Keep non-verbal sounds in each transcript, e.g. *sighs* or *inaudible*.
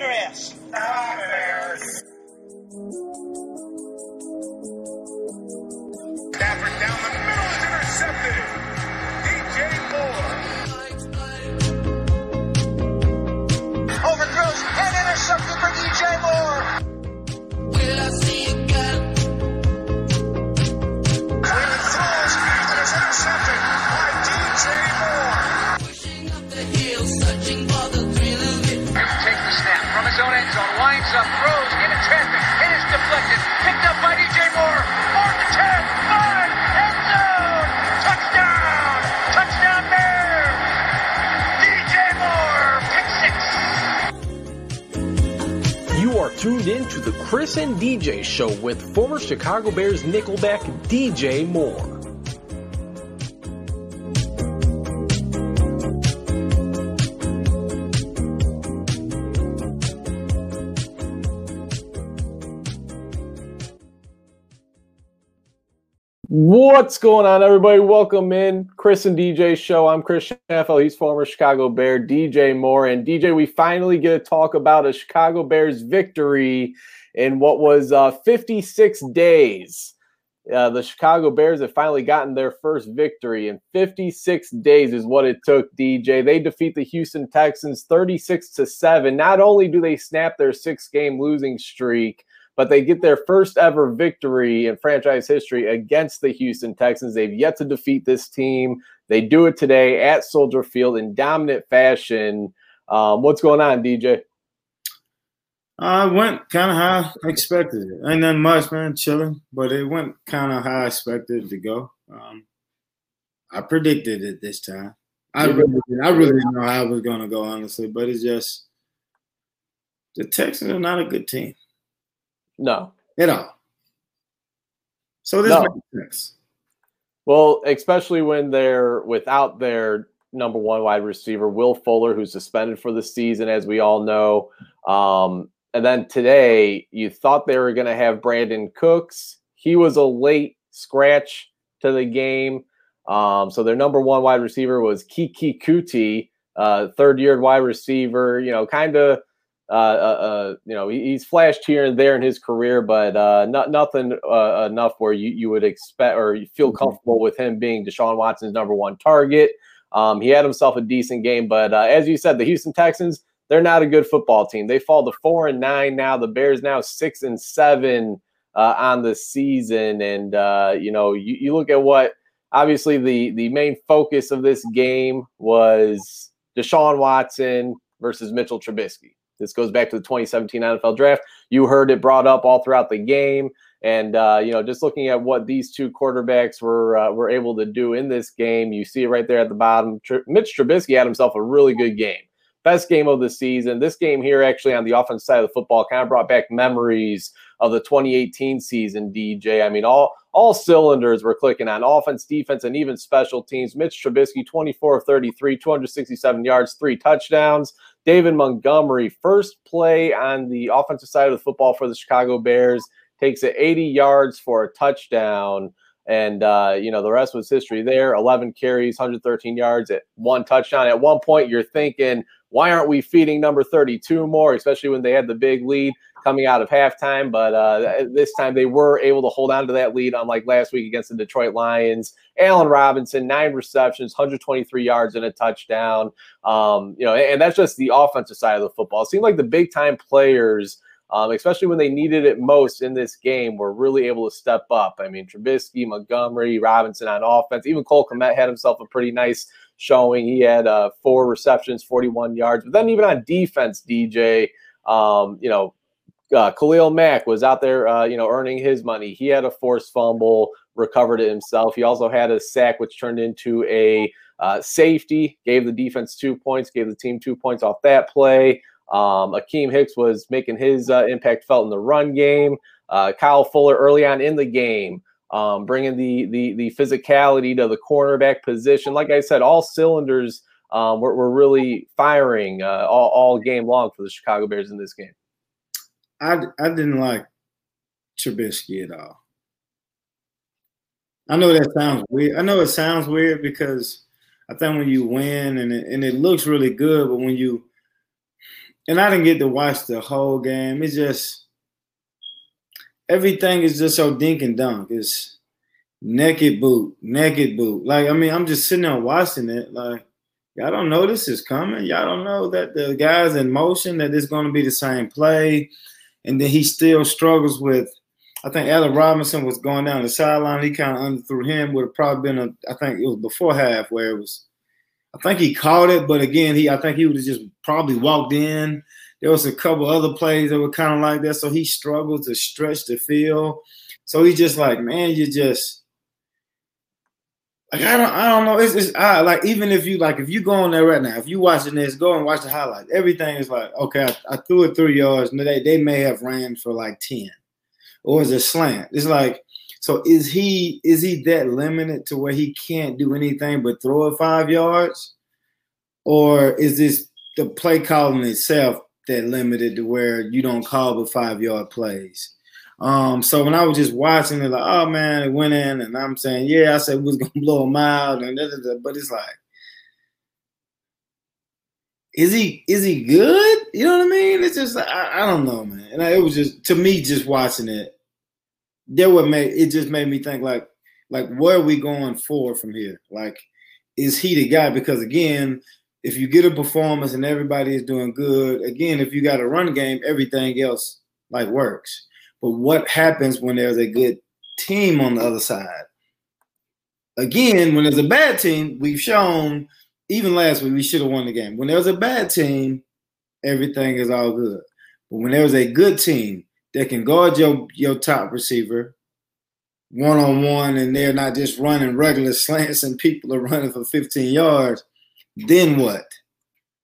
their ass. Chris and DJ show with former Chicago Bears nickelback DJ Moore. What's going on, everybody? Welcome in Chris and DJ show. I'm Chris Shanafelt. He's former Chicago Bear, DJ Moore. And DJ, we finally get to talk about a Chicago Bears victory in what was uh, 56 days. Uh, the Chicago Bears have finally gotten their first victory in 56 days, is what it took. DJ, they defeat the Houston Texans 36 to seven. Not only do they snap their six-game losing streak, but they get their first ever victory in franchise history against the Houston Texans. They've yet to defeat this team. They do it today at Soldier Field in dominant fashion. Um, what's going on, DJ? I went kind of how I expected it. Ain't nothing much, man. Chilling, but it went kind of how I expected it to go. Um, I predicted it this time. I really, I really didn't know how it was going to go, honestly. But it's just the Texans are not a good team No. at all. So this No. makes sense. Well, especially when they're without their number one wide receiver, Will Fuller, who's suspended for the season, as we all know. Um, and then today, you thought they were going to have Brandin Cooks. He was a late scratch to the game. Um, so their number one wide receiver was Keke Coutee, uh, third year wide receiver, you know, kind of. Uh, uh, uh, you know, he's flashed here and there in his career, but uh, not nothing uh, enough where you, you would expect or you feel Mhm. comfortable with him being Deshaun Watson's number one target. Um, he had himself a decent game, but uh, as you said, the Houston Texans they're not a good football team. They fall to four and nine now. The Bears now six and seven uh, on the season, and uh, you know you, you look at what obviously the the main focus of this game was Deshaun Watson versus Mitchell Trubisky. This goes back to the 2017 NFL draft. You heard it brought up all throughout the game, and uh, you know, just looking at what these two quarterbacks were uh, were able to do in this game, you see it right there at the bottom. Tr- Mitch Trubisky had himself a really good game, best game of the season. This game here, actually, on the offense side of the football, kind of brought back memories of the 2018 season. DJ, I mean, all all cylinders were clicking on offense, defense, and even special teams. Mitch Trubisky, 24 of 33, 267 yards, three touchdowns. David Montgomery, first play on the offensive side of the football for the Chicago Bears, takes it 80 yards for a touchdown. And, uh, you know, the rest was history there 11 carries, 113 yards at one touchdown. At one point, you're thinking, why aren't we feeding number 32 more, especially when they had the big lead coming out of halftime? But uh, this time they were able to hold on to that lead, unlike last week against the Detroit Lions. Allen Robinson, nine receptions, 123 yards, and a touchdown. Um, you know, and that's just the offensive side of the football. It seemed like the big time players, um, especially when they needed it most in this game, were really able to step up. I mean, Trubisky, Montgomery, Robinson on offense. Even Cole Kmet had himself a pretty nice showing. He had uh, four receptions, 41 yards. But then even on defense, DJ, um, you know, uh, Khalil Mack was out there, uh, you know, earning his money. He had a forced fumble, recovered it himself. He also had a sack, which turned into a uh, safety, gave the defense two points, gave the team two points off that play. Um, Akiem Hicks was making his uh, impact felt in the run game. Uh, Kyle Fuller early on in the game, um, bringing the, the the physicality to the cornerback position. Like I said, all cylinders um, were, were really firing uh, all, all game long for the Chicago Bears in this game. I I didn't like Trubisky at all. I know that sounds weird. I know it sounds weird because I think when you win and it, and it looks really good, but when you and I didn't get to watch the whole game. It's just everything is just so dink and dunk. It's naked boot, naked boot. Like I mean, I'm just sitting there watching it. Like y'all don't know this is coming. Y'all don't know that the guy's in motion. That it's going to be the same play, and then he still struggles with. I think Allen Robinson was going down the sideline. He kind of underthrew him. Would have probably been a. I think it was before half where it was. I think he caught it, but again, he. I think he would have just probably walked in. There was a couple other plays that were kind of like that, so he struggled to stretch the field. So he's just like, man, you just like I don't, I don't know. It's, it's I, like even if you like if you go on there right now, if you watching this, go and watch the highlights. Everything is like okay, I, I threw it three yards, and they they may have ran for like ten, or is it slant? It's like so is he is he that limited to where he can't do anything but throw it five yards, or is this the play calling itself that limited to where you don't call the five yard plays? Um, so when I was just watching it, like, oh man, it went in, and I'm saying, yeah, I said we was gonna *laughs* blow him out, and da, da, da. but it's like, is he is he good? You know what I mean? It's just I, I don't know, man. And I, it was just to me, just watching it, there what made it just made me think like, like where are we going for from here? Like, is he the guy? Because again, if you get a performance and everybody is doing good, again, if you got a run game, everything else like works. But what happens when there's a good team on the other side? Again, when there's a bad team, we've shown even last week we should have won the game. When there's a bad team, everything is all good. But when there's a good team that can guard your your top receiver one on one, and they're not just running regular *laughs* slants and people are running for 15 yards, then what?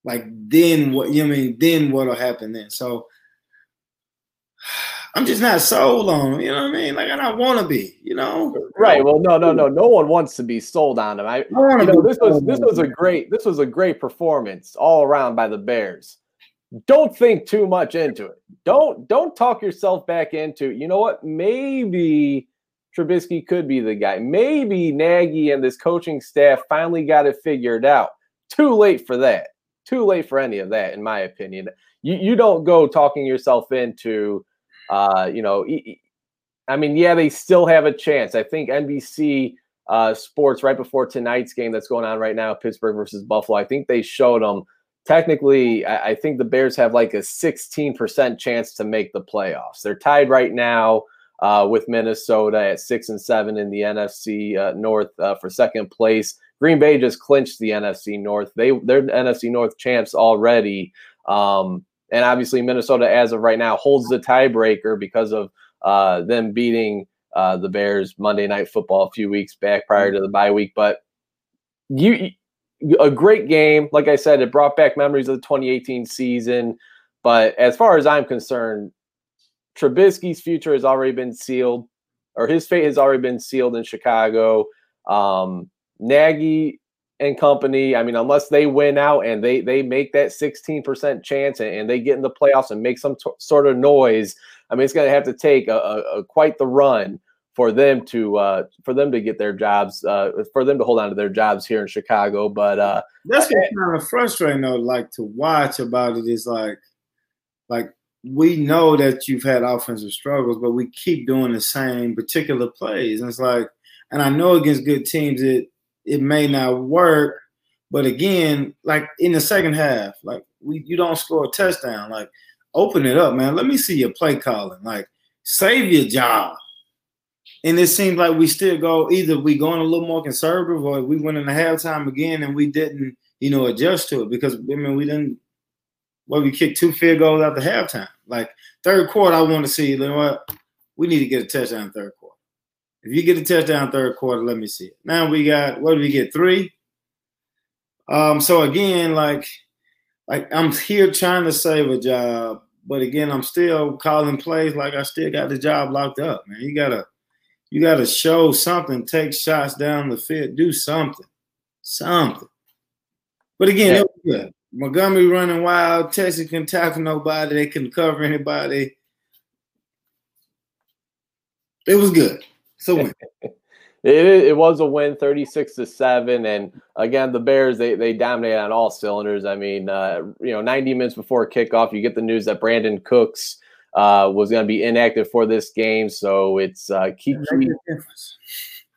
Like then what? You know I mean? Then what'll happen then? So *sighs* I'm just not sold on him. You know what I mean? Like I don't want to be. You know? Right. Well, no, no, no. No one wants to be sold on him. I, I you know, this was this was a great this was a great performance all around by the Bears. Don't think too much into it. Don't don't talk yourself back into. You know what? Maybe Trubisky could be the guy. Maybe Nagy and this coaching staff finally got it figured out. Too late for that. Too late for any of that, in my opinion. You you don't go talking yourself into uh, you know, I mean, yeah, they still have a chance. I think NBC uh, Sports right before tonight's game that's going on right now, Pittsburgh versus Buffalo. I think they showed them. Technically, I, I think the Bears have like a 16% chance to make the playoffs. They're tied right now uh, with Minnesota at six and seven in the NFC uh, North uh, for second place. Green Bay just clinched the NFC North. They they're NFC North champs already. Um, and obviously, Minnesota, as of right now, holds the tiebreaker because of uh, them beating uh, the Bears Monday Night Football a few weeks back prior to the bye week. But you, a great game. Like I said, it brought back memories of the 2018 season. But as far as I'm concerned, Trubisky's future has already been sealed, or his fate has already been sealed in Chicago. Um, Nagy and company. I mean, unless they win out and they they make that 16% chance and, and they get in the playoffs and make some t- sort of noise, I mean, it's going to have to take a, a, a, quite the run for them to uh, for them to get their jobs uh, for them to hold on to their jobs here in Chicago. But uh, that's what's kind of frustrating though. Like to watch about it is like like we know that you've had offensive struggles, but we keep doing the same particular plays. And it's like, and I know against good teams it it may not work. But again, like in the second half, like we you don't score a touchdown. Like open it up, man. Let me see your play calling. Like save your job. And it seems like we still go either we going a little more conservative or we went in the halftime again and we didn't, you know, adjust to it because I mean we didn't well, we kicked two field goals the halftime. Like third quarter, I want to see, you know what? We need to get a touchdown third quarter. If you get a touchdown third quarter, let me see it. Now we got what did we get? Three. Um, so again, like like I'm here trying to save a job, but again, I'm still calling plays like I still got the job locked up, man. You gotta you gotta show something, take shots down the field, do something. Something. But again, yeah. it was good. Montgomery running wild, Texas can tackle nobody, they couldn't cover anybody. It was good. So *laughs* It, it was a win, thirty six to seven, and again the Bears they they dominate on all cylinders. I mean, uh, you know, ninety minutes before kickoff, you get the news that Brandin Cooks uh, was going to be inactive for this game, so it's uh, Keke.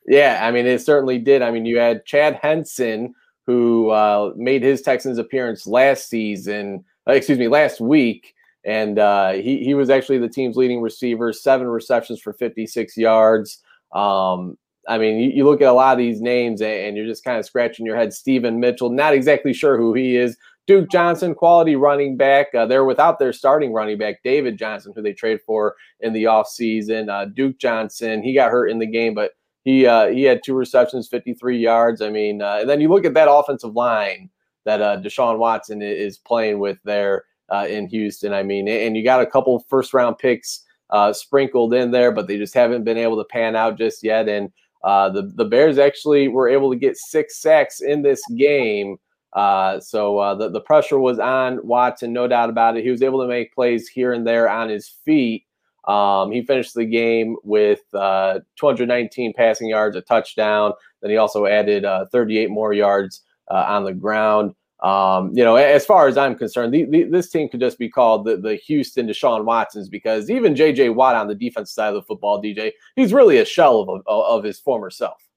Yeah, I mean, it certainly did. I mean, you had Chad Hansen, who uh, made his Texans appearance last season, uh, excuse me, last week. And uh, he, he was actually the team's leading receiver, seven receptions for 56 yards. Um, I mean, you, you, look at a lot of these names and, and you're just kind of scratching your head. Steven Mitchell, not exactly sure who he is. Duke Johnson, quality running back. Uh, they're without their starting running back, David Johnson, who they trade for in the offseason. Uh, Duke Johnson, he got hurt in the game, but he uh, he had two receptions, 53 yards. I mean, uh, and then you look at that offensive line that uh, Deshaun Watson is playing with there uh, in Houston. I mean, and you got a couple first round picks uh, sprinkled in there, but they just haven't been able to pan out just yet. And the the Bears actually were able to get six sacks in this game. Uh, so uh, the the pressure was on Watson, no doubt about it. He was able to make plays here and there on his feet. Um, he finished the game with uh, 219 passing yards, a touchdown. Then he also added uh, 38 more yards uh, on the ground. Um, you know, as far as I'm concerned, the, the, this team could just be called the, the Houston Deshaun Watsons because even J.J. Watt on the defense side of the football, DJ, he's really a shell of, of his former self.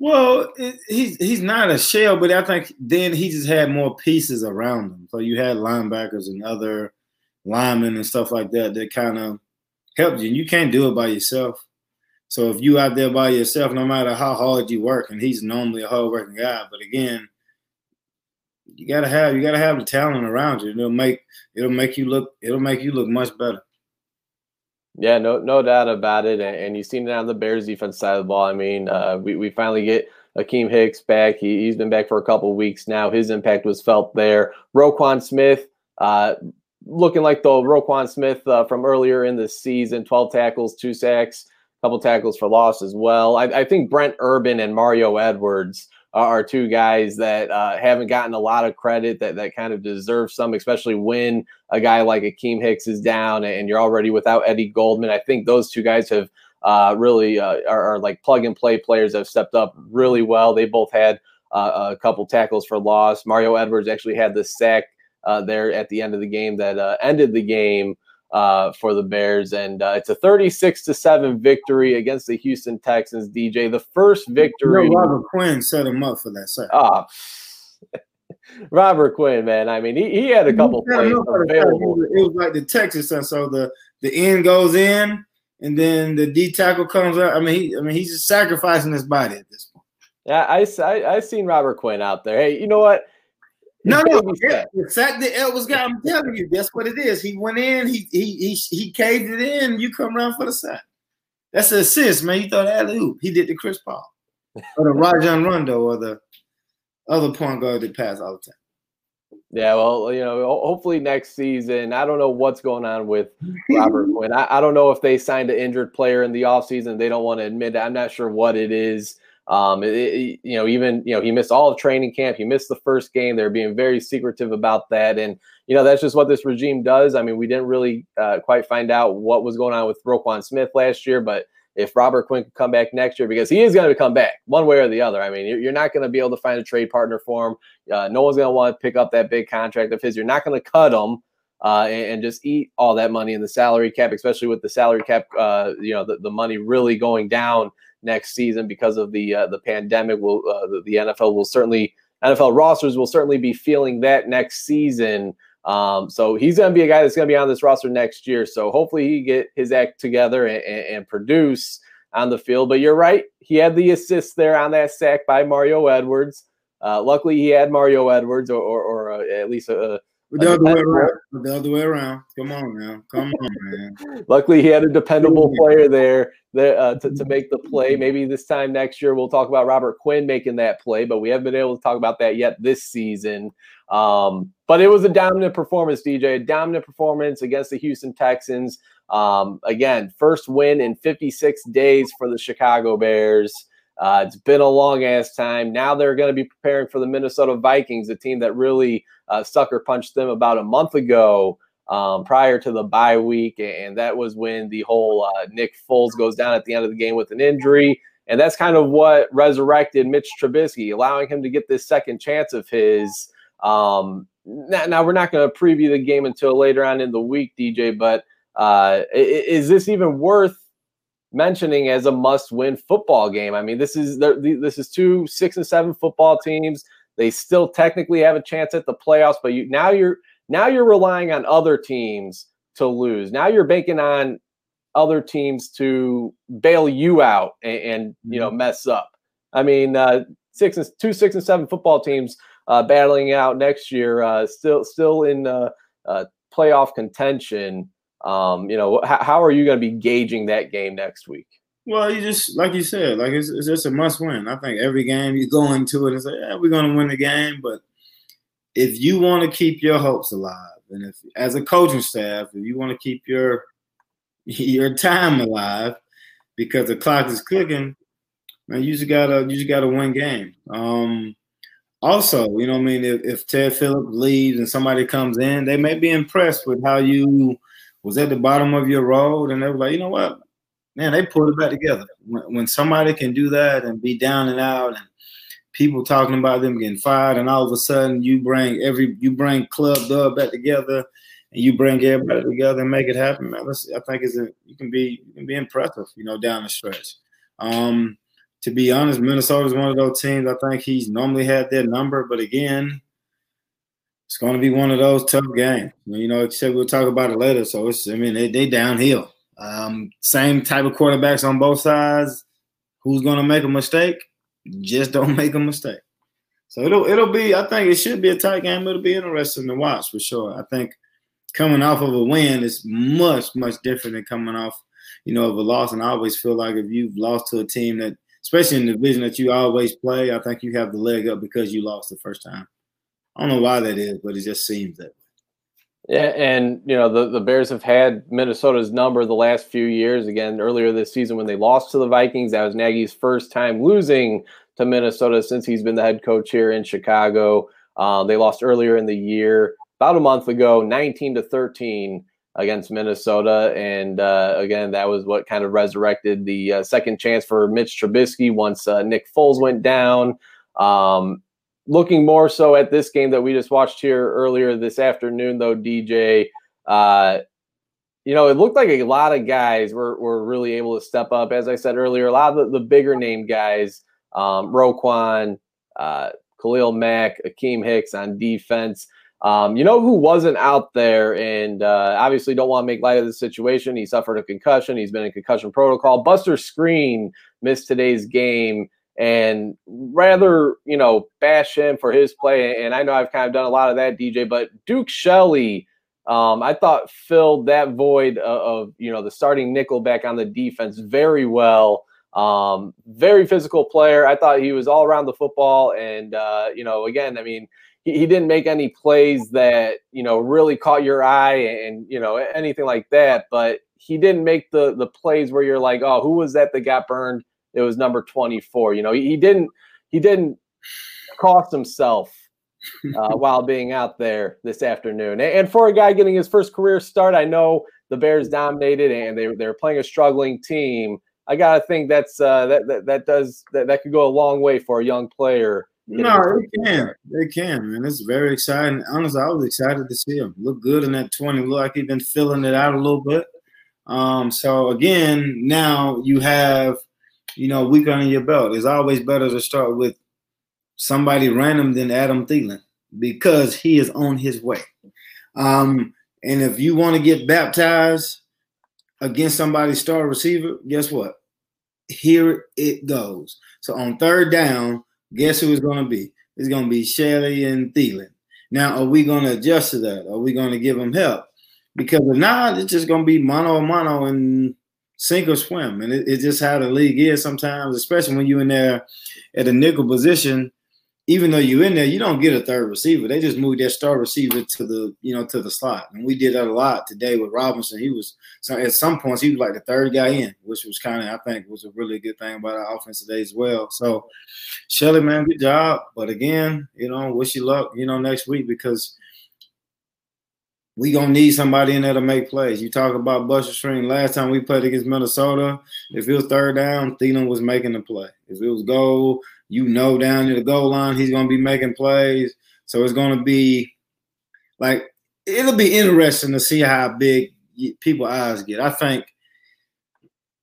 Well, he's he's not a shell, but I think then he just had more pieces around him. So you had linebackers and other linemen and stuff like that that kind of helped you. And you can't do it by yourself. So if you out there by yourself, no matter how hard you work, and he's normally a hard working guy, but again, you gotta have you gotta have the talent around you. It'll make it'll make you look it'll make you look much better. Yeah, no no doubt about it. And, and you've seen it on the Bears defense side of the ball. I mean, uh, we we finally get Akiem Hicks back. He, he's been back for a couple weeks now. His impact was felt there. Roquan Smith, uh, looking like the Roquan Smith uh, from earlier in the season 12 tackles, two sacks, couple tackles for loss as well. I, I think Brent Urban and Mario Edwards are two guys that uh, haven't gotten a lot of credit that, that kind of deserve some, especially when a guy like Akiem Hicks is down and you're already without Eddie Goldman. I think those two guys have uh, really uh, are, are, like plug and play players that have stepped up really well. They both had uh, a couple tackles for loss. Mario Edwards actually had the sack uh, there at the end of the game that uh, ended the game uh, for the Bears, and uh, it's a 36 to seven victory against the Houston Texans. DJ, the first victory. You know, Robert Quinn set him up for that. Set. Ah, *laughs* Robert Quinn, man. I mean, he, he had a couple plays available. It was like the Texas, and so the the end goes in, and then the D tackle comes out. I mean, he, I mean, he's just sacrificing his body at this point. Yeah, I I I seen Robert Quinn out there. Hey, you know what? No, no, the fact that Elvis got, I'm telling you, that's what it is. He went in, he he he he caved it in. You come around for the sack. That's an assist, man. You thought alley oop. He did the Chris Paul or the Rajon Rondo or the other point guard that pass all the time. Yeah, well, you know, hopefully next season. I don't know what's going on with Robert Quinn. I, I don't know if they signed an injured player in the offseason. They don't want to admit it. I'm not sure what it is. Um, it, it, you know, even you know, he missed all of training camp. He missed the first game. They're being very secretive about that, and you know, that's just what this regime does. I mean, we didn't really uh, quite find out what was going on with Roquan Smith last year, but if Robert Quinn could come back next year, because he is going to come back one way or the other. I mean, you're, not going to be able to find a trade partner for him. Uh, no one's going to want to pick up that big contract of his. You're not going to cut him. Uh, and, and, just eat all that money in the salary cap, especially with the salary cap, uh, you know, the, the money really going down next season because of the uh, the pandemic. Will uh, the, the, NFL will certainly NFL rosters will certainly be feeling that next season. Um, so he's going to be a guy that's going to be on this roster next year. So hopefully he get his act together and, and, and produce on the field. But you're right, he had the assist there on that sack by Mario Edwards. Uh, luckily, he had Mario Edwards, or, or, or uh, at least a, the other way around. The other way around. Come on now. Come on, man. Luckily, he had a dependable player there that, uh, to, to make the play. Maybe this time next year we'll talk about Robert Quinn making that play, but we haven't been able to talk about that yet this season. Um, but it was a dominant performance, DJ. A dominant performance against the Houston Texans. Um, again, first win in 56 days for the Chicago Bears. Uh, it's been a long ass time. Now they're going to be preparing for the Minnesota Vikings, a team that really uh, sucker punched them about a month ago um, prior to the bye week. And that was when the whole uh, Nick Foles goes down at the end of the game with an injury. And that's kind of what resurrected Mitch Trubisky, allowing him to get this second chance of his. Um, now, now we're not going to preview the game until later on in the week, DJ. But uh, is this even worth mentioning as a must-win football game? I mean, this is this is two six and seven football teams. They still technically have a chance at the playoffs, but you now you're now you're relying on other teams to lose. Now you're banking on other teams to bail you out and, and you know mm-hmm. mess up. I mean, uh, six and two, six and seven football teams uh, battling out next year, uh, still still in uh, uh, playoff contention. Um, you know, how, how are you going to be gauging that game next week? Well, you just like you said, like it's, it's just a must win. I think every game you go into it and say, "Yeah, we're going to win the game," but if you want to keep your hopes alive, and if as a coaching staff, if you want to keep your *laughs* your time alive because the clock is clicking, man, you just gotta you just gotta win game. Um, also, you know, I mean, if, if Ted Phillips leaves and somebody comes in, they may be impressed with how you was at the bottom of your road, and they were like, you know what, man, they pulled it back together. When, when somebody can do that and be down and out, and people talking about them getting fired, and all of a sudden you bring every you bring Club Dub back together and you bring everybody together and make it happen, man. I think is you can be you can be impressive, you know, down the stretch. Um, to be honest, Minnesota is one of those teams. I think he's normally had their number, but again, it's going to be one of those tough games. You know, except we'll talk about it later. So it's I mean they they downhill. Um, same type of quarterbacks on both sides. Who's going to make a mistake? Just don't *laughs* make a mistake. So it'll it'll be. I think it should be a tight game. It'll be interesting to watch for sure. I think coming off of a win is much, much different than coming off, you know, of a loss. And I always feel like if you've lost to a team that, especially in the division that you always play, I think you have the leg up because you lost the first time. I don't know why that is, but it just seems that way. Yeah, and you know the, the Bears have had Minnesota's number the last few years. Again, earlier this season when they lost to the Vikings, that was Nagy's first time losing to Minnesota since he's been the head coach here in Chicago. Um, they lost earlier in the year about a month ago, 19 to 13 against Minnesota. And uh, again, that was what kind of resurrected the uh, second chance for Mitch Trubisky once uh, Nick Foles went down. Um, looking more so at this game that we just watched here earlier this afternoon, though, DJ. Uh, you know, it looked like a lot of guys were, were really able to step up. As I said earlier, a lot of the, the bigger name guys, um, Roquan, uh, Khalil Mack, Akiem Hicks on defense. Um, you know who wasn't out there, and uh, obviously don't want to make light of the situation. He suffered a concussion. He's been in concussion protocol. Buster Skrine missed today's game, and rather you know bash him for his play. And I know I've kind of done a lot of that, DJ. But Duke Shelley, um, I thought filled that void of, of, you know the starting nickel back on the defense very well. Um, very physical player. I thought he was all around the football, and uh, you know, again, I mean he, he didn't make any plays that you know really caught your eye and you know anything like that. But he didn't make the the plays where you're like, oh, who was that that got burned? It was number 24. You know, he, he didn't he didn't cost himself uh, *laughs* while being out there this afternoon. And for a guy getting his first career start, I know the Bears dominated and they they're playing a struggling team. I gotta think that's uh, that, that that does that, that could go a long way for a young player no, they can. They can, man. It's very exciting. Honestly, I was excited to see him look good in that 20. Look like he's been filling it out a little bit. Um, so again, now you have, you know, week under your belt. It's always better to start with somebody random than Adam Thielen because he is on his way. Um, and if you want to get baptized against somebody's star receiver, guess what? Here it goes. So on third down, Guess who it's going to be? It's going to be Shelley and Thielen. Now, are we going to adjust to that? Are we going to give them help? Because if not, it's just going to be mono mono and sink or swim. And it, it's just how the league is sometimes, especially when you're in there at a nickel position even though you're in there, you don't get a third receiver. They just move their star receiver to the, you know, to the slot. And we did that a lot today with Robinson. He was so at some points he was like the third guy in, which was kind of I think was a really good thing about our offense today as well. So Shelley, man, good job. But again, you know, wish you luck, you know, next week because we gonna need somebody in there to make plays. You talk about Buster Skrine. Last time we played against Minnesota, if it was third down, Thielen was making the play. If it was goal, you know down to the goal line, he's gonna be making plays. So it's gonna be like it'll be interesting to see how big people eyes get. I think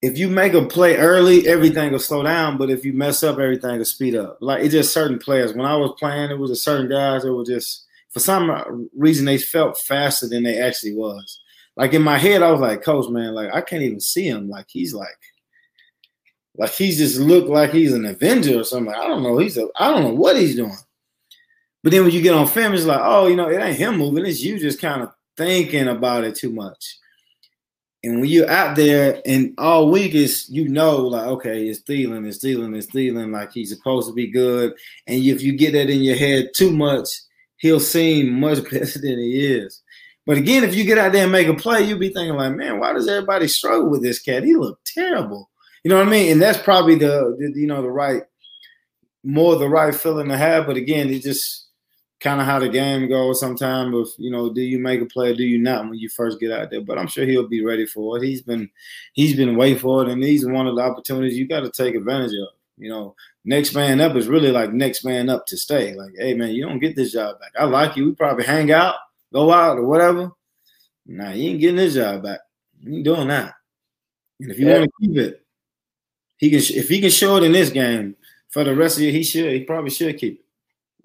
if you make a play early, everything will slow down. But if you mess up, everything will speed up. Like it's just certain players. When I was playing, it was a certain guys that were just for some reason they felt faster than they actually was. Like in my head, I was like, Coach, man, like I can't even see him. Like he's like, like he's just looked like he's an Avenger or something. I don't know. He's a, I don't know what he's doing. But then when you get on film, it's like, oh, you know, it ain't him moving. It's you just kind of thinking about it too much. And when you're out there and all week is you know, like, okay, it's Thielen, it's Thielen, it's Thielen, like he's supposed to be good. And if you get that in your head too much, he'll seem much *laughs* better than he is. But again, if you get out there and make a play, you'll be thinking like, man, why does everybody struggle with this cat? He looked terrible. You know what I mean? And that's probably the, the you know the right more the right feeling to have. But again, it's just kind of how the game goes. Sometimes, if you know, do you make a play, do you not when you first get out there? But I'm sure he'll be ready for it. He's been he's been waiting for it, and are one of the opportunities you got to take advantage of. You know, next man up is really like next man up to stay. Like, hey man, you don't get this job back. I like you. We probably hang out, go out, or whatever. Nah, you ain't getting this job back. You ain't doing that. And if you yeah. want to keep it, he can. If he can show it in this game for the rest of you, he should. He probably should keep it.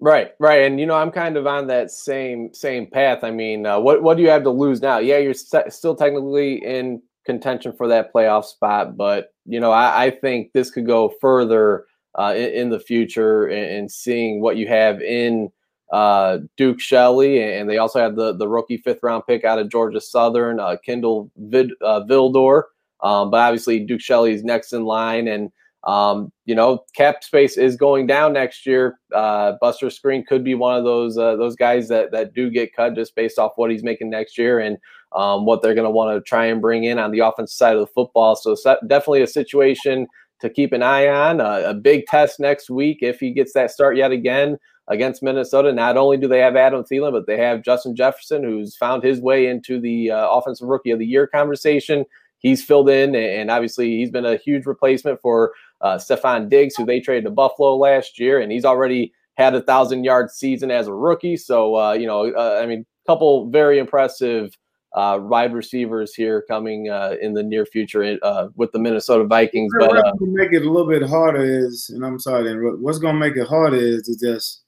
Right, right, and you know I'm kind of on that same same path. I mean, uh, what what do you have to lose now? Yeah, you're st- still technically in contention for that playoff spot, but you know I, I think this could go further uh, in, in, the future and, seeing what you have in uh, Duke Shelley, and they also have the the rookie fifth round pick out of Georgia Southern, uh, Kindle Vid, uh, Vildor. Um, but obviously Duke Shelley is next in line, and um, you know cap space is going down next year. Uh, Buster Skrine could be one of those uh, those guys that that do get cut just based off what he's making next year and um, what they're going to want to try and bring in on the offensive side of the football. So definitely a situation to keep an eye on. Uh, a big test next week if he gets that start yet again against Minnesota. Not only do they have Adam Thielen, but they have Justin Jefferson, who's found his way into the uh, Offensive Rookie of the Year conversation. He's filled in, and obviously he's been a huge replacement for uh, Stefon Diggs, who they traded to Buffalo last year, and he's already had a thousand yard season as a rookie. So uh, you know, uh, I mean, a couple very impressive uh, wide receivers here coming uh, in the near future uh, with the Minnesota Vikings. But uh, make it a little bit harder is, and I'm sorry, what's going to make it harder is to just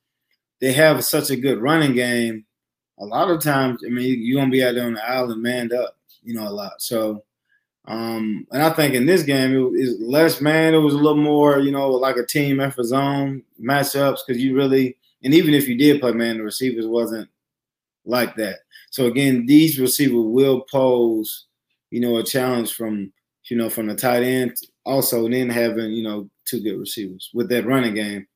they have such a good running game. A lot of times, I mean, you're gonna be out there on the island manned up, you know, a lot. So, um, and I think in this game it was less man. It was a little more, you know, like a team effort zone matchups because you really, and even if you did play man, the receivers wasn't like that. So again, these receivers will pose, you know, a challenge from you know from the tight end. Also, then having you know two good receivers with that running game.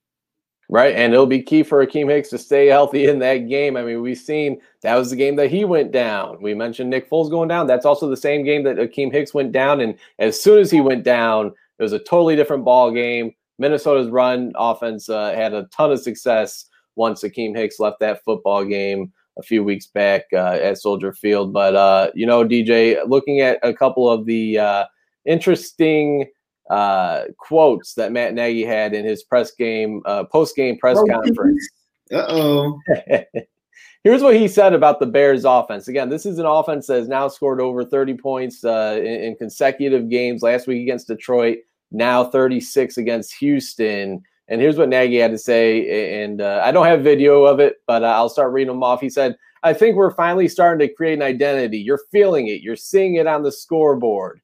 Right, and it'll be key for Akiem Hicks to stay healthy in that game. I mean, we've seen that was the game that he went down. We mentioned Nick Foles going down. That's also the same game that Akiem Hicks went down. And as soon as he went down, it was a totally different ball game. Minnesota's run offense uh, had a ton of success once Akiem Hicks left that football game a few weeks back uh, at Soldier Field. But uh, you know, DJ, looking at a couple of the uh, interesting uh, quotes that Matt Nagy had in his press game, uh, post game press oh, conference. *laughs* Uh oh. *laughs* Here's what he said about the Bears offense. Again, this is an offense that has now scored over 30 points uh, in, in consecutive games. Last week against Detroit, now 36 against Houston. And here's what Nagy had to say. And uh, I don't have video of it, but uh, I'll start reading them off. He said, I think we're finally starting to create an identity. You're feeling it, you're seeing it on the scoreboard.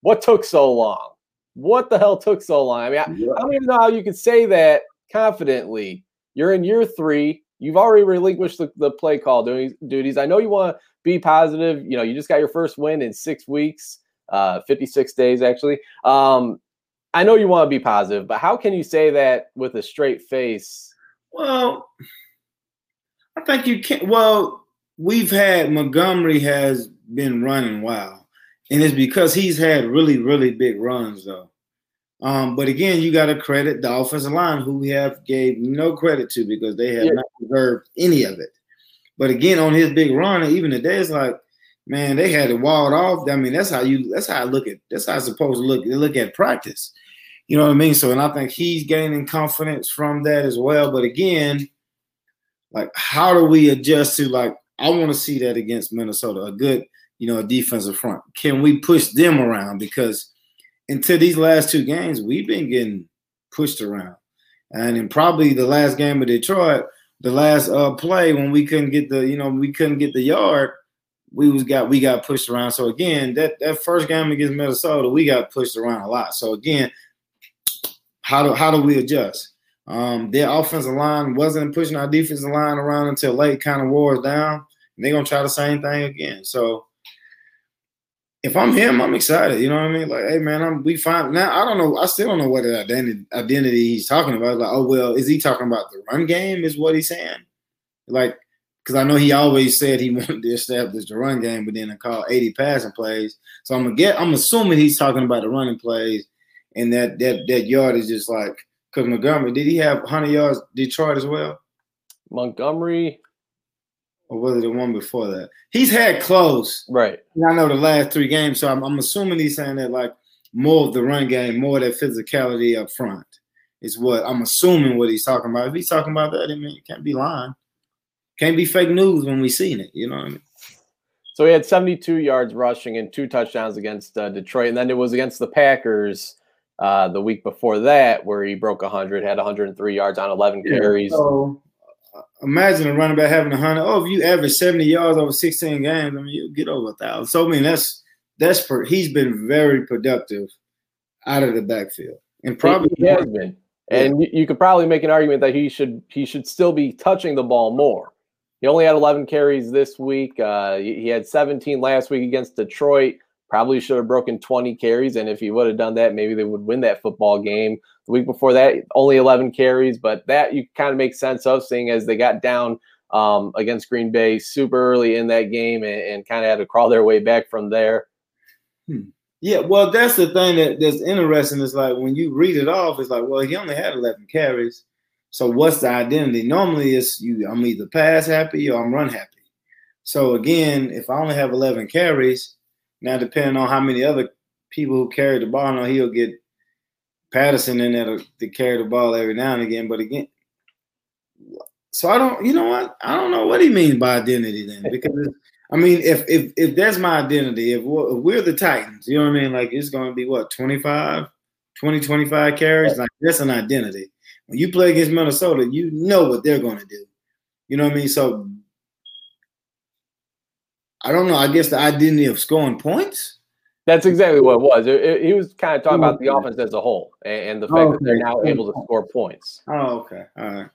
What took so long? What the hell took so long? I mean, I, yeah. I don't even know how you could say that confidently. You're in year three. You've already relinquished the, the play call duties. I know you want to be positive. You know, you just got your first win in six weeks, uh, 56 days actually. Um, I know you want to be positive, but how can you say that with a straight face? Well, I think you can. Well, we've had Montgomery has been running wild, and it's because he's had really, really big runs though. Um, but again, you got to credit the offensive line, who we have gave no credit to because they have yeah. not deserved any of it. But again, on his big run, even today, it's like, man, they had it walled off. I mean, that's how you. That's how I look at. That's how I supposed to look. Look at practice. You know what I mean? So, and I think he's gaining confidence from that as well. But again, like, how do we adjust to like? I want to see that against Minnesota, a good, you know, defensive front. Can we push them around? Because until these last two games, we've been getting pushed around. And in probably the last game of Detroit, the last uh, play when we couldn't get the, you know, we couldn't get the yard, we was got we got pushed around. So again, that that first game against Minnesota, we got pushed around a lot. So again, how do how do we adjust? Um, their offensive line wasn't pushing our defensive line around until late kind of wore us down. They're gonna try the same thing again. So if I'm him, I'm excited. You know what I mean? Like, hey man, I'm we find now. I don't know. I still don't know what identity identity he's talking about. Like, oh well, is he talking about the run game? Is what he's saying? Like, because I know he always said he *laughs* wanted to establish the run game, but then call 80 passing plays. So I'm gonna get. I'm assuming he's talking about the running plays, and that that that yard is just like because Montgomery did he have 100 yards Detroit as well? Montgomery, or was it the one before that? He's had close. right? I know the last three games, so I'm, I'm assuming he's saying that like more of the run game, more of that physicality up front is what I'm assuming what he's talking about. If he's talking about that, I mean, it can't be lying. Can't be fake news when we seen it. You know what I mean? So he had 72 yards rushing and two touchdowns against uh, Detroit, and then it was against the Packers uh, the week before that where he broke 100, had 103 yards on 11 carries. So imagine a running back having a hundred. Oh, if you average 70 yards over 16 games, I mean, you get over a thousand. So I mean, that's that's per, he's been very productive out of the backfield, and probably he has been. And you, you could probably make an argument that he should he should still be touching the ball more. He only had 11 carries this week. Uh, he had 17 last week against Detroit. Probably should have broken 20 carries, and if he would have done that, maybe they would win that football game. The week before that, only 11 carries, but that you kind of make sense of, seeing as they got down um, against Green Bay super early in that game and, and kind of had to crawl their way back from there. Yeah, well, that's the thing that, that's interesting. Is like when you read it off, it's like, well, he only had 11 carries. So what's the identity? Normally, it's you. I'm either pass happy or I'm run happy. So again, if I only have 11 carries, now depending on how many other people who carry the ball, I know he'll get Patterson in there to, carry the ball every now and again. But again, so I don't. You know what? I don't know what he means by identity then, *laughs* because I mean, if if if that's my identity, if we're, if we're the Titans, you know what I mean? Like it's going to be what 25, 20, 25 carries. Like that's an identity. When you play against Minnesota, you know what they're going to do. You know what I mean? So I don't know. I guess the identity of scoring points. That's exactly what it was. It, it, he was kind of talking about the offense as a whole and, and the fact Oh, that they're now able to score points. Oh, okay. All right.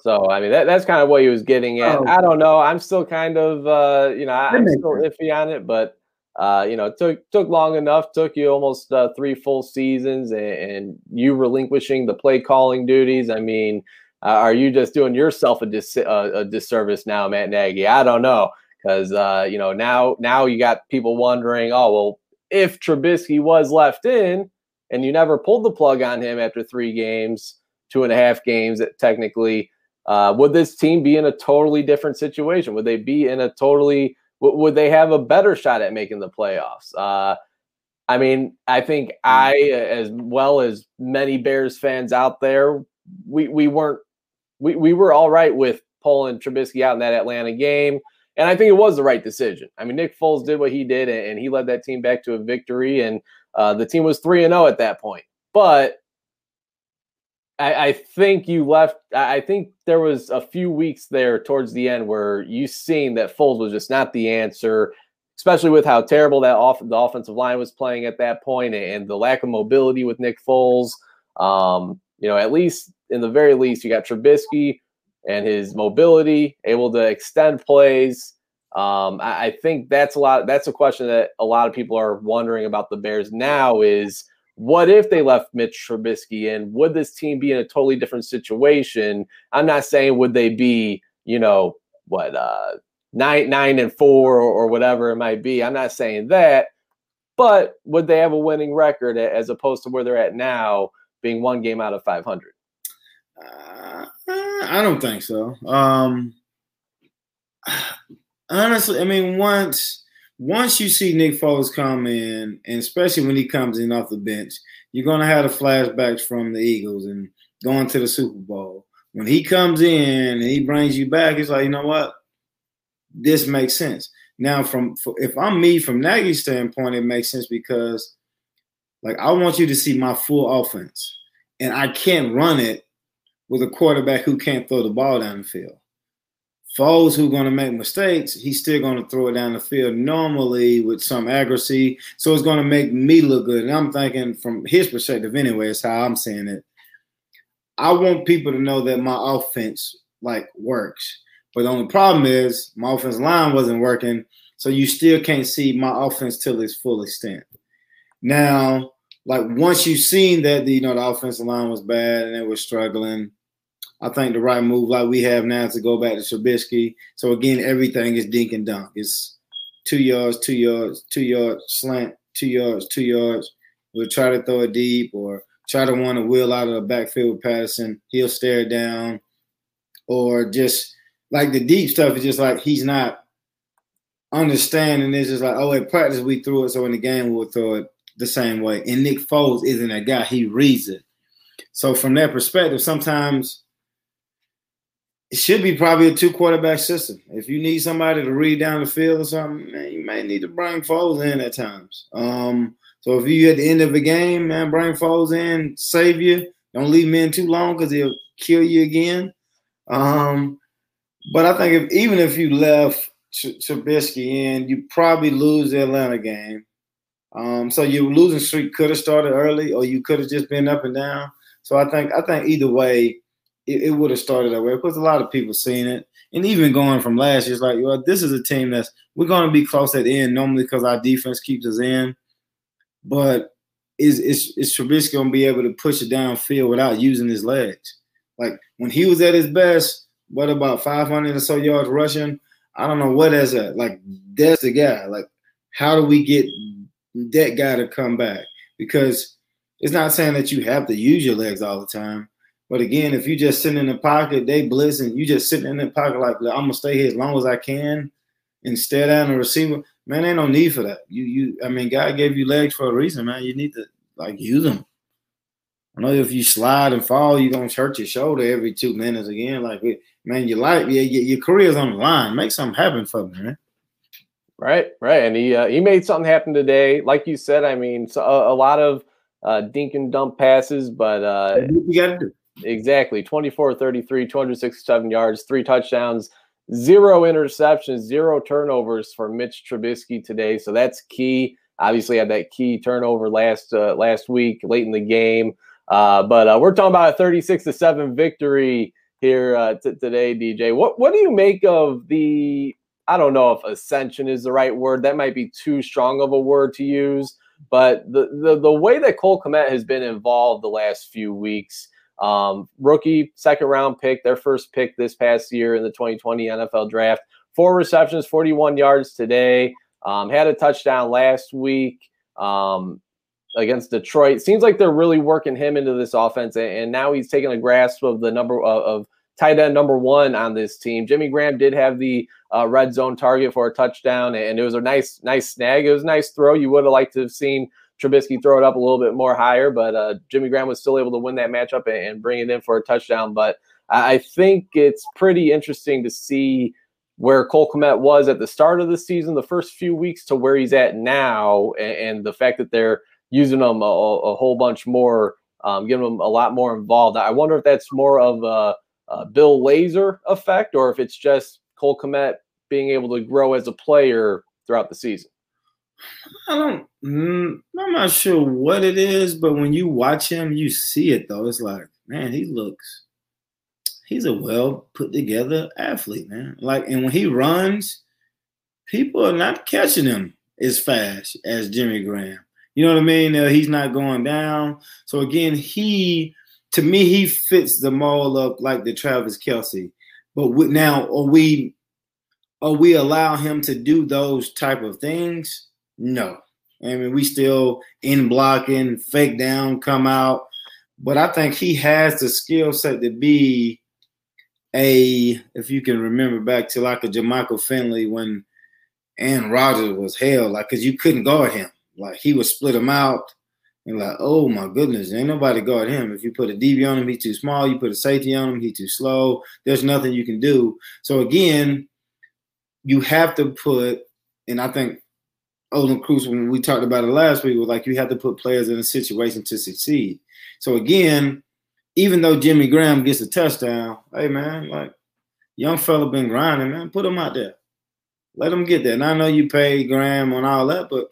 So I mean that, that's kind of what he was getting at. Oh. I don't know. I'm still kind of uh, you know I, I'm makes still iffy on it, but uh, you know it took took long enough. Took you almost uh, three full seasons, and, and you relinquishing the play calling duties. I mean, uh, are you just doing yourself a, dis- uh, a disservice now, Matt Nagy? I don't know because uh, you know now now you got people wondering. Oh well, if Trubisky was left in and you never pulled the plug on him after three games, two and a half games, technically uh, would this team be in a totally different situation? Would they be in a totally would they have a better shot at making the playoffs? Uh, I mean, I think I, as well as many Bears fans out there, we we weren't we we were all right with pulling Trubisky out in that Atlanta game, and I think it was the right decision. I mean, Nick Foles did what he did, and, he led that team back to a victory, and uh, the team was three and zero at that point. But I, I think you left. I I think there was a few weeks there towards the end where you seen that Foles was just not the answer, especially with how terrible that off the offensive line was playing at that point and the lack of mobility with Nick Foles. Um, you know, at least in the very least, you got Trubisky and his mobility, able to extend plays. Um, I, I think that's a lot. That's a question that a lot of people are wondering about the Bears now. Is what if they left Mitch Trubisky in? Would this team be in a totally different situation? I'm not saying would they be, you know, what uh, nine nine and four or, or whatever it might be. I'm not saying that, but would they have a winning record as opposed to where they're at now, being one game out of 500? I don't think so. Um, honestly, I mean, once once you see Nick Foles come in, and especially when he comes in off the bench, you're gonna have the flashbacks from the Eagles and going to the Super Bowl. When he comes in and he brings you back, it's like, you know what? This makes sense. Now, from if I'm me from Nagy's standpoint, it makes sense because like I want you to see my full offense. And I can't run it with a quarterback who can't throw the ball down the field. Foles who are going to make mistakes, he's still going to throw it down the field normally with some accuracy. So it's going to make me look good. And I'm thinking from his perspective anyway, it's how I'm saying it. I want people to know that my offense like works. But the only problem is my offense line wasn't working. So you still can't see my offense till its full extent. Now, like once you've seen that the, you know the offensive line was bad and they were struggling, I think the right move, like we have now, is to go back to Trubisky. So again, everything is dink and dunk. It's two yards, two yards, two yards, slant, two yards, two yards. We'll try to throw it deep or try to want to wheel out of the backfield with Patterson. He'll stare down. Or just like the deep stuff is just like he's not understanding. It's just like, oh, in practice we threw it, so in the game we'll throw it the same way. And Nick Foles isn't a guy, he reads it. So from that perspective, sometimes it should be probably a two quarterback system. If you need somebody to read down the field or something, man, you may need to bring Foles in at times. Um, so if you at the end of the game, man, bring Foles in, save you. Don't leave him in too long because he'll kill you again. Um, but I think if even if you left Trubisky in, you probably lose the Atlanta game. Um, so your losing streak could have started early, or you could have just been up and down. So I think I think either way, it, it would have started that way because a lot of people seen it, and even going from last year, it's like, well, this is a team that's we're going to be close at the end normally because our defense keeps us in, but is is is Trubisky going to be able to push it downfield without using his legs? Like when he was at his best, what about 500 or so yards rushing? I don't know what that's at. Like that's the guy. Like how do we get that guy to come back because it's not saying that you have to use your legs all the time. But again, if you just sitting in the pocket, they blitz and you just sitting in the pocket like I'm gonna stay here as long as I can and stare down the receiver, man, ain't no need for that. You you I mean, God gave you legs for a reason, man. You need to like use them. I know if you slide and fall, you're gonna hurt your shoulder every two minutes again. Like man, your life, yeah, your, your career's on the line. Make something happen for me, man. Right, right, and he uh, he made something happen today. Like you said, I mean, so a, a, lot of uh, dink and dump passes, but uh, you got to do exactly 24 33 267 yards three touchdowns zero interceptions zero turnovers for mitch trubisky today so that's key. Obviously had that key turnover last uh, last week late in the game uh, but uh, we're talking about a 36 to 7 victory here uh, t- today dj what what do you make of the I don't know if ascension is the right word. That might be too strong of a word to use. But the the, the way that Cole Kmet has been involved the last few weeks, um, rookie second round pick, their first pick this past year in the 2020 NFL draft, four receptions, 41 yards today. Um, had a touchdown last week um, against Detroit. Seems like they're really working him into this offense, and, and now he's taking a grasp of the number of, of tight end number one on this team. Jimmy Graham did have the uh, red zone target for a touchdown, and it was a nice, nice snag. It was a nice throw. You would have liked to have seen Trubisky throw it up a little bit more higher, but uh, Jimmy Graham was still able to win that matchup and, and bring it in for a touchdown. But I think it's pretty interesting to see where Cole Kmet was at the start of the season, the first few weeks, to where he's at now, and, and the fact that they're using him a, a whole bunch more, um, giving him a lot more involved. I wonder if that's more of a uh, Bill Lazor effect, or if it's just Cole Kmet being able to grow as a player throughout the season? I don't. Mm, I'm not sure what it is, but when you watch him, you see it though. It's like, man, he looks. He's a well put together athlete, man. Like, and when he runs, people are not catching him as fast as Jimmy Graham. You know what I mean? Uh, he's not going down. So again, he to me, he fits the mold of like the Travis Kelce. But now, are we are we allow him to do those type of things? No. I mean, we still in blocking, fake down, come out. But I think he has the skill set to be a if you can remember back to like a Jermichael Finley when Aaron Rodgers was hell, like because you couldn't guard him. Like he would split him out and like, oh my goodness, ain't nobody guard him. If you put a DB on him, he's too small. You put a safety on him, he's too slow. There's nothing you can do. So again, you have to put, and I think Olin Kreutz, when we talked about it last week, was like you have to put players in a situation to succeed. So again, even though Jimmy Graham gets a touchdown, hey man, like young fella been grinding, man, put him out there. Let him get that. And I know you pay Graham on all that, but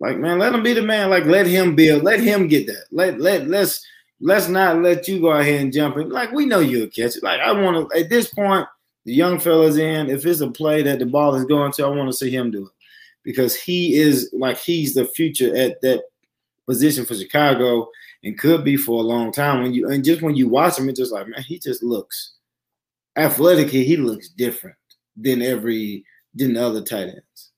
like man, let him be the man. Like let him build. Let him get that. Let let let's let's not let you go ahead and jump in. Like we know you'll catch it. Like I want to at this point, the young fella's in. If it's a play that the ball is going to, I want to see him do it because he is like he's the future at that position for Chicago and could be for a long time. When you and just when you watch him, it's just like man, he just looks athletically. He looks different than every than the other tight ends.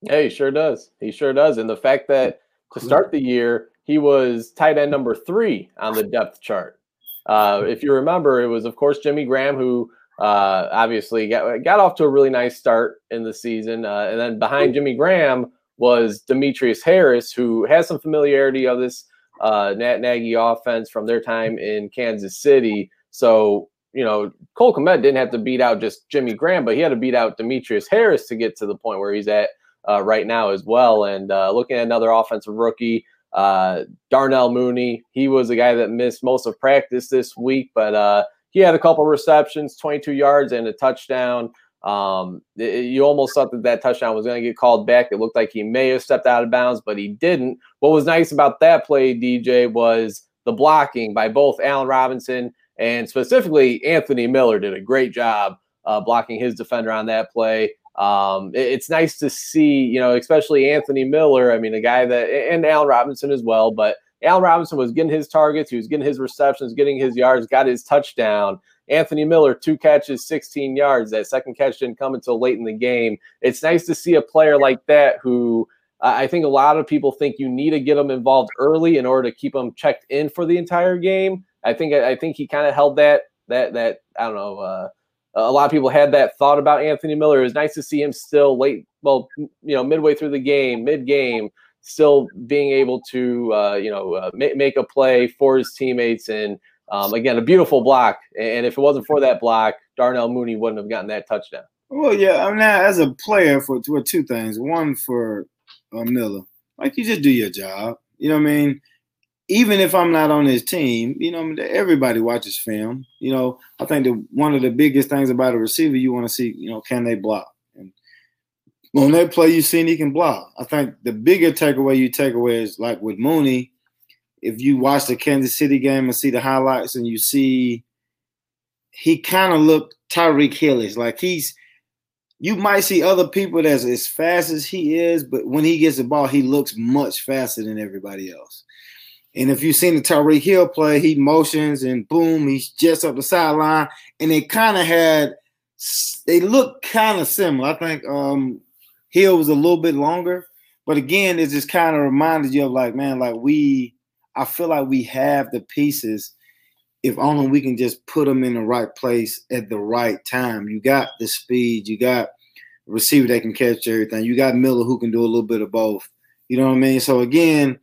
Yeah, he sure does. He sure does. And the fact that to start the year, he was tight end number three on the depth chart. Uh, if you remember, it was of course Jimmy Graham who uh, obviously got got off to a really nice start in the season, uh, and then behind Jimmy Graham was Demetrius Harris, who has some familiarity of this uh, Matt Nagy offense from their time in Kansas City. So you know, Cole Kmet didn't have to beat out just Jimmy Graham, but he had to beat out Demetrius Harris to get to the point where he's at uh, right now as well. And uh, looking at another offensive rookie, uh, Darnell Mooney, he was a guy that missed most of practice this week, but uh, he had a couple receptions, 22 yards and a touchdown. Um, it, you almost thought that that touchdown was going to get called back. It looked like he may have stepped out of bounds, but he didn't. What was nice about that play, DJ, was the blocking by both Allen Robinson and specifically, Anthony Miller did a great job uh, blocking his defender on that play. Um, it, it's nice to see, you know, especially Anthony Miller. I mean, a guy that, and Allen Robinson as well, but Allen Robinson was getting his targets, he was getting his receptions, getting his yards, got his touchdown. Anthony Miller, two catches, 16 yards. That second catch didn't come until late in the game. It's nice to see a player like that who I think a lot of people think you need to get them involved early in order to keep them checked in for the entire game. I think I think he kind of held that that that I don't know. Uh, a lot of people had that thought about Anthony Miller. It was nice to see him still late, well, you know, midway through the game, mid game, still being able to uh, you know uh, make, make a play for his teammates and. Um, again, a beautiful block, and if it wasn't for that block, Darnell Mooney wouldn't have gotten that touchdown. Well, yeah, I mean, now as a player, for, for two things. One for uh, Miller, like you just do your job. You know what I mean? even if I'm not on his team, you know, everybody watches film. You know, I think that one of the biggest things about a receiver, you want to see, you know, can they block? On that play, you seen he can block. I think the bigger takeaway you take away is like with Mooney, if you watch the Kansas City game and see the highlights and you see he kind of looked Tyreek Hillish, like he's you might see other people that's as fast as he is, but when he gets the ball, he looks much faster than everybody else. And if you've seen the Tyreek Hill play, he motions and boom, he's just up the sideline. And they kind of had, they look kind of similar. I think um, Hill was a little bit longer, but again, it just kind of reminded you of like, man, like we, I feel like we have the pieces. If only we can just put them in the right place at the right time. You got the speed, you got receiver that can catch everything. You got Miller who can do a little bit of both. You know what I mean? So again,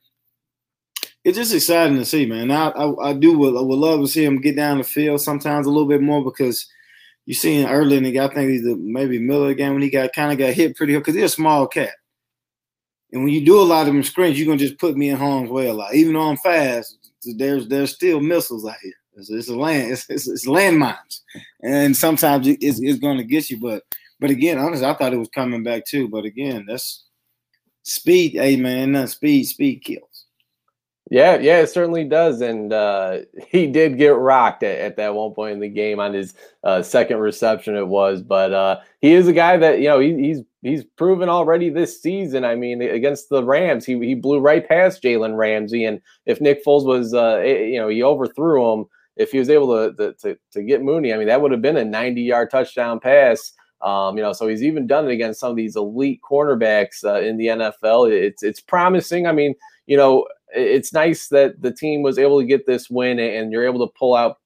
it's just exciting to see, man. I, I, I do would, would love to see him get down the field sometimes a little bit more because you seen early in the. I think he's the, maybe Miller again when he got kind of got hit pretty hard because he's a small cat. And when you do a lot of them screens, you're gonna just put me in harm's way a lot. Even though I'm fast, there's there's still missiles out here. It's, it's a land, it's, it's, it's landmines, and sometimes it's, it's gonna get you. But but again, honestly, I thought it was coming back too. But again, that's speed. Hey man, not speed. Speed kills. Yeah, yeah, it certainly does. And uh, *laughs* he did get rocked at, at, that one point in the game on his uh, second reception, it was. But uh, he is a guy that, you know, he, he's he's proven already this season. I mean, against the Rams, he, he blew right past Jalen Ramsey. And if Nick Foles was, uh, eh, you know, he overthrew him, if he was able to, to, to get Mooney, I mean, that would have been a 90 yard touchdown pass. Um, you know, so he's even done it against some of these elite cornerbacks uh, in the NFL. It's it's promising. I mean, you know, it's nice that the team was able to get this win and you're able to pull out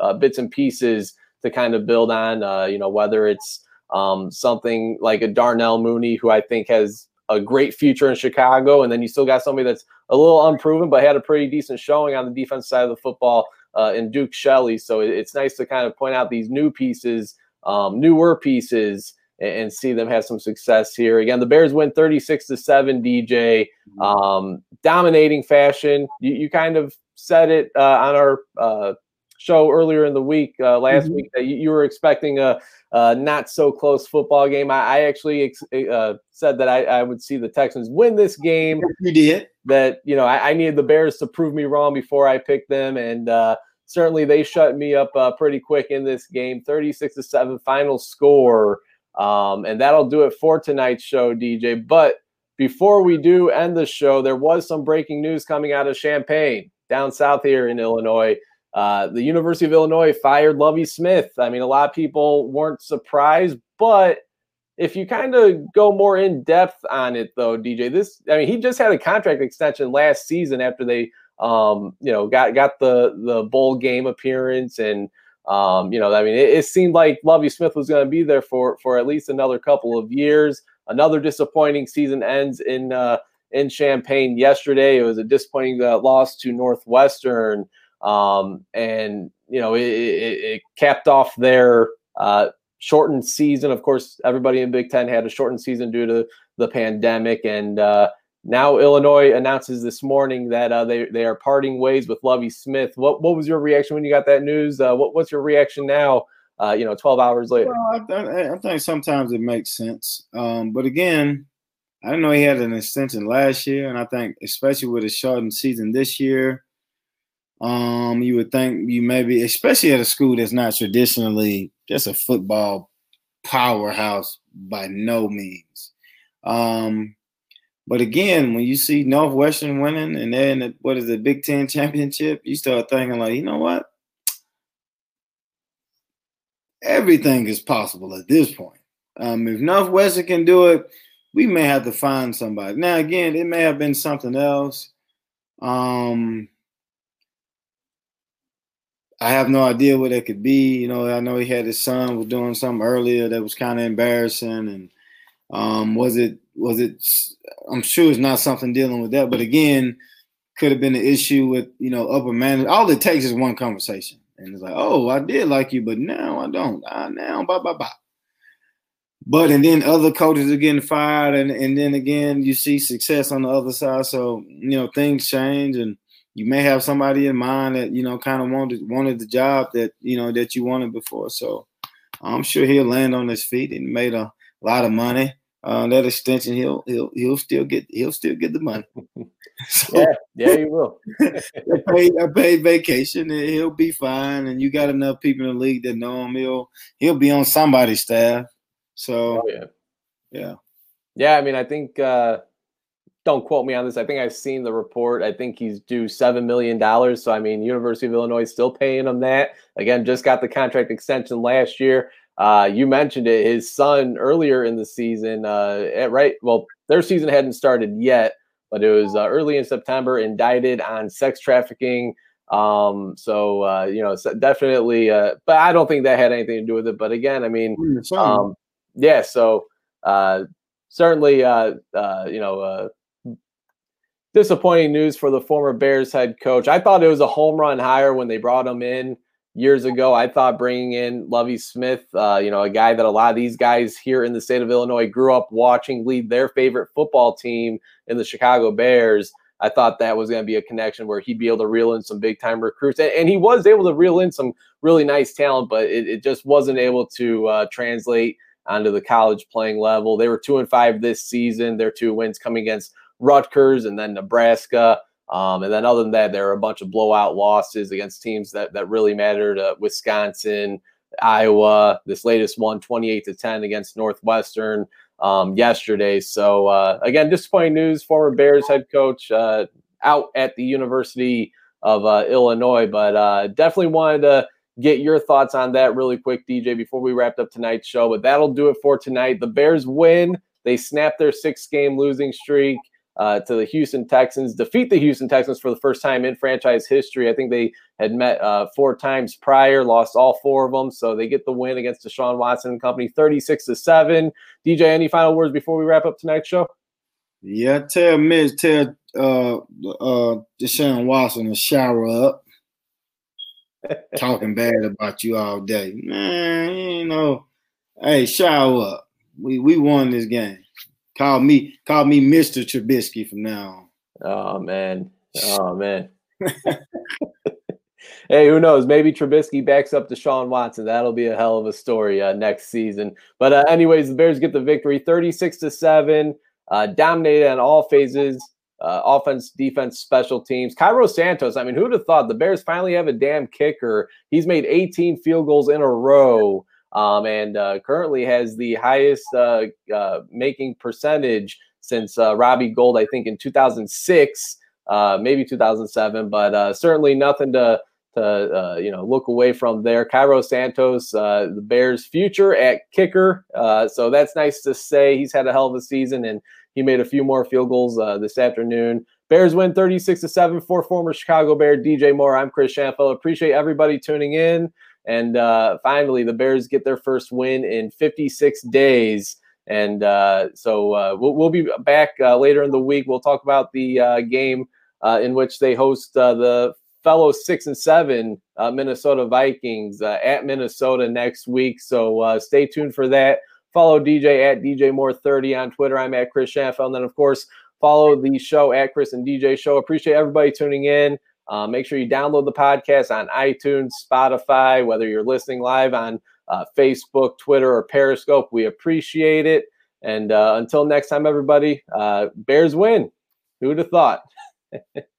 uh, bits and pieces to kind of build on. Uh, you know, whether it's um, something like a Darnell Mooney, who I think has a great future in Chicago, and then you still got somebody that's a little unproven but had a pretty decent showing on the defense side of the football uh, in Duke Shelley. So it's nice to kind of point out these new pieces, um, newer pieces, and, see them have some success here. Again, the Bears win 36 to 7, DJ. Mm-hmm. Um, dominating fashion. You, you, kind of said it uh, on our uh, show earlier in the week, uh, last mm-hmm. week, that you, you, were expecting a, a, not so close football game. I, I actually ex- uh, said that I, I, would see the Texans win this game. You did. That, you know, I, I needed the Bears to prove me wrong before I picked them. And, uh, certainly they shut me up uh, pretty quick in this game 36 to 7 final score um, and that'll do it for tonight's show dj but before we do end the show there was some breaking news coming out of champaign down south here in illinois. Uh, the university of illinois fired Lovie smith. I mean a lot of people weren't surprised but if you kind of go more in depth on it though dj this i mean he just had a contract extension last season after they um, you know, got got the the bowl game appearance, and um, you know, I mean, it, it seemed like Lovie Smith was going to be there for for at least another couple of years. Another disappointing season ends in uh, in Champaign yesterday. It was a disappointing uh, loss to Northwestern, um, and you know, it, it, it capped off their uh, shortened season. Of course, everybody in Big Ten had a shortened season due to the pandemic, and uh, now Illinois announces this morning that uh, they they are parting ways with Lovie Smith. What what was your reaction when you got that news? Uh, what what's your reaction now? Uh, you know, twelve hours later. Well, I, I, think sometimes it makes sense, um, but again, I didn't know he had an extension last year, and I think especially with a shortened season this year, um, you would think you maybe, especially at a school that's not traditionally just a football powerhouse by no means. Um, but again, when you see Northwestern winning and they're in the, what is the Big Ten championship, you start thinking like, you know what? Everything is possible at this point. Um, if Northwestern can do it, we may have to find somebody. Now, again, it may have been something else. Um, I have no idea what it could be. You know, I know he had his son was doing something earlier that was kind of embarrassing, and um, was it was it? I'm sure it's not something dealing with that, but again, could have been an issue with you know upper management. All it takes is one conversation, and it's like, oh, I did like you, but now I don't. I now, bye bye bye. But and then other coaches are getting fired, and and then again you see success on the other side. So you know things change, and you may have somebody in mind that you know kind of wanted wanted the job that you know that you wanted before. So I'm sure he'll land on his feet and made a lot of money uh, that extension, he'll he'll he'll still get he'll still get the money. *laughs* so, yeah, yeah, he will. *laughs* *laughs* I paid I paid vacation, and he'll be fine. And you got enough people in the league that know him. He'll he'll be on somebody's staff. So oh, yeah, yeah, yeah. I mean, I think. Uh, don't quote me on this. I think I've seen the report. I think he's due seven million dollars. So I mean, University of Illinois is still paying him that. Again, just got the contract extension last year. Uh, you mentioned it. His son earlier in the season, uh, at right, well, their season hadn't started yet, but it was uh, early in September, indicted on sex trafficking. Um, so uh, you know, definitely, uh, but I don't think that had anything to do with it. But again, I mean, um, yeah. So uh, certainly, uh, uh, you know, uh, disappointing news for the former Bears head coach. I thought it was a home run hire when they brought him in years ago. I thought bringing in Lovie Smith, uh, you know, a guy that a lot of these guys here in the state of Illinois grew up watching lead their favorite football team in the Chicago Bears. I thought that was going to be a connection where he'd be able to reel in some big time recruits. And, and, he was able to reel in some really nice talent, but it, it just wasn't able to uh, translate onto the college playing level. They were two and five this season. Their two wins coming against Rutgers and then Nebraska. Um, and then other than that, there are a bunch of blowout losses against teams that, that really mattered. Uh, Wisconsin, Iowa, this latest one, 28 to 10 against Northwestern um, yesterday. So uh, again, disappointing news. Former Bears head coach uh, out at the University of uh, Illinois, but uh, definitely wanted to get your thoughts on that really quick, DJ, before we wrapped up tonight's show. But that'll do it for tonight. The Bears win. They snap their six-game losing streak. Uh, to the Houston Texans, defeat the Houston Texans for the first time in franchise history. I think they had met uh, four times prior, lost all four of them, so they get the win against Deshaun Watson and company, thirty-six to seven. DJ, any final words before we wrap up tonight's show? Yeah, tell Miz, tell uh, uh, Deshaun Watson to shower up. *laughs* Talking bad about you all day, man. You know, hey, shower up. We we won this game. Call me, call me Mr. Trubisky from now on. Oh man, oh man. *laughs* hey, who knows? Maybe Trubisky backs up Deshaun Watson. That'll be a hell of a story uh, next season. But uh, anyways, the Bears get the victory, thirty-six to seven. Uh, dominated on all phases. Uh, offense, defense, special teams. Cairo Santos. I mean, who'd have thought the Bears finally have a damn kicker? He's made 18 field goals in a row um, and uh, currently has the highest uh, uh, making percentage since uh, Robbie Gould, I think, in 2006, uh, maybe 2007, but uh, certainly nothing to to you know look away from there. Cairo Santos, the Bears' future at kicker, so that's nice to say. He's had a hell of a season, and he made a few more field goals this afternoon. Bears win 36 to 7 for former Chicago Bear DJ Moore. I'm Chris Shanafelt. Appreciate everybody tuning in. And uh, finally, the Bears get their first win in 56 days. And uh, so uh, we'll, we'll, be back uh, later in the week. We'll talk about the uh, game uh, in which they host the fellow six and seven Minnesota Vikings at Minnesota next week. So stay tuned for that. Follow DJ at DJ Moore 30 on Twitter. I'm at Chris Shanafelt. And then, of course, follow the show at Chris and DJ Show. Appreciate everybody tuning in. Uh, make sure you download the podcast on iTunes, Spotify, whether you're listening live on uh, Facebook, Twitter, or Periscope. We appreciate it. And uh, until next time, everybody, uh, Bears win. Who would have thought? *laughs*